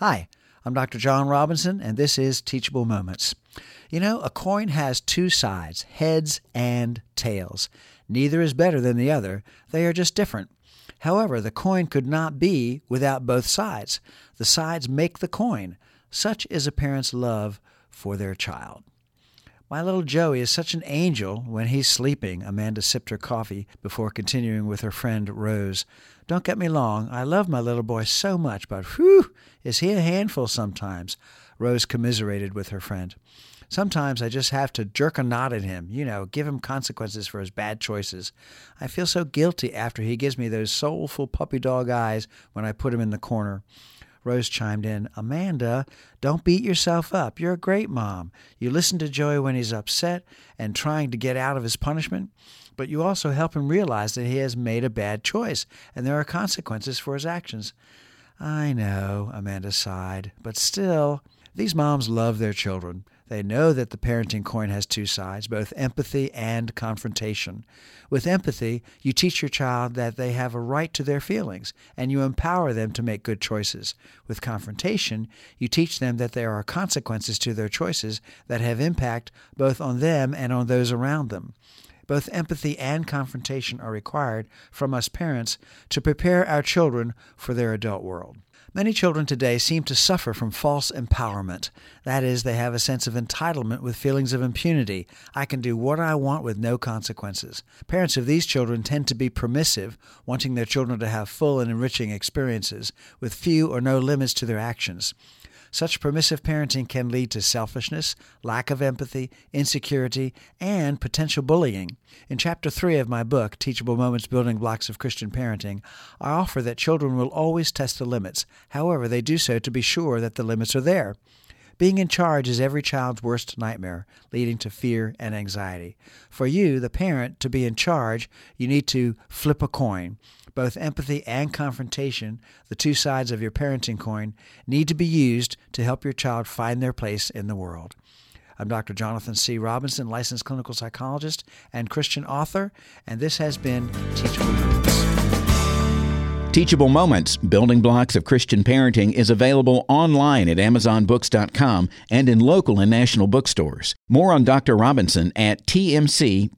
Hi, I'm Dr. John Robinson, and this is Teachable Moments. You know, a coin has two sides, heads and tails. Neither is better than the other, they are just different. However, the coin could not be without both sides. The sides make the coin. Such is a parent's love for their child. My little Joey is such an angel when he's sleeping. Amanda sipped her coffee before continuing with her friend Rose. Don't get me wrong, I love my little boy so much, but whew, is he a handful sometimes? Rose commiserated with her friend. Sometimes I just have to jerk a knot at him, you know, give him consequences for his bad choices. I feel so guilty after he gives me those soulful puppy dog eyes when I put him in the corner. Rose chimed in, Amanda, don't beat yourself up. You're a great mom. You listen to Joey when he's upset and trying to get out of his punishment, but you also help him realize that he has made a bad choice and there are consequences for his actions. I know, Amanda sighed, but still, these moms love their children. They know that the parenting coin has two sides, both empathy and confrontation. With empathy, you teach your child that they have a right to their feelings, and you empower them to make good choices. With confrontation, you teach them that there are consequences to their choices that have impact both on them and on those around them. Both empathy and confrontation are required from us parents to prepare our children for their adult world. Many children today seem to suffer from false empowerment. That is, they have a sense of entitlement with feelings of impunity. I can do what I want with no consequences. Parents of these children tend to be permissive, wanting their children to have full and enriching experiences, with few or no limits to their actions. Such permissive parenting can lead to selfishness, lack of empathy, insecurity, and potential bullying. In Chapter 3 of my book, Teachable Moments Building Blocks of Christian Parenting, I offer that children will always test the limits. However, they do so to be sure that the limits are there. Being in charge is every child's worst nightmare, leading to fear and anxiety. For you, the parent, to be in charge, you need to flip a coin. Both empathy and confrontation, the two sides of your parenting coin, need to be used to help your child find their place in the world. I'm Dr. Jonathan C. Robinson, licensed clinical psychologist and Christian author, and this has been Teachable Moments. Teachable Moments, Building Blocks of Christian Parenting, is available online at AmazonBooks.com and in local and national bookstores. More on Dr. Robinson at TMCPINC.com.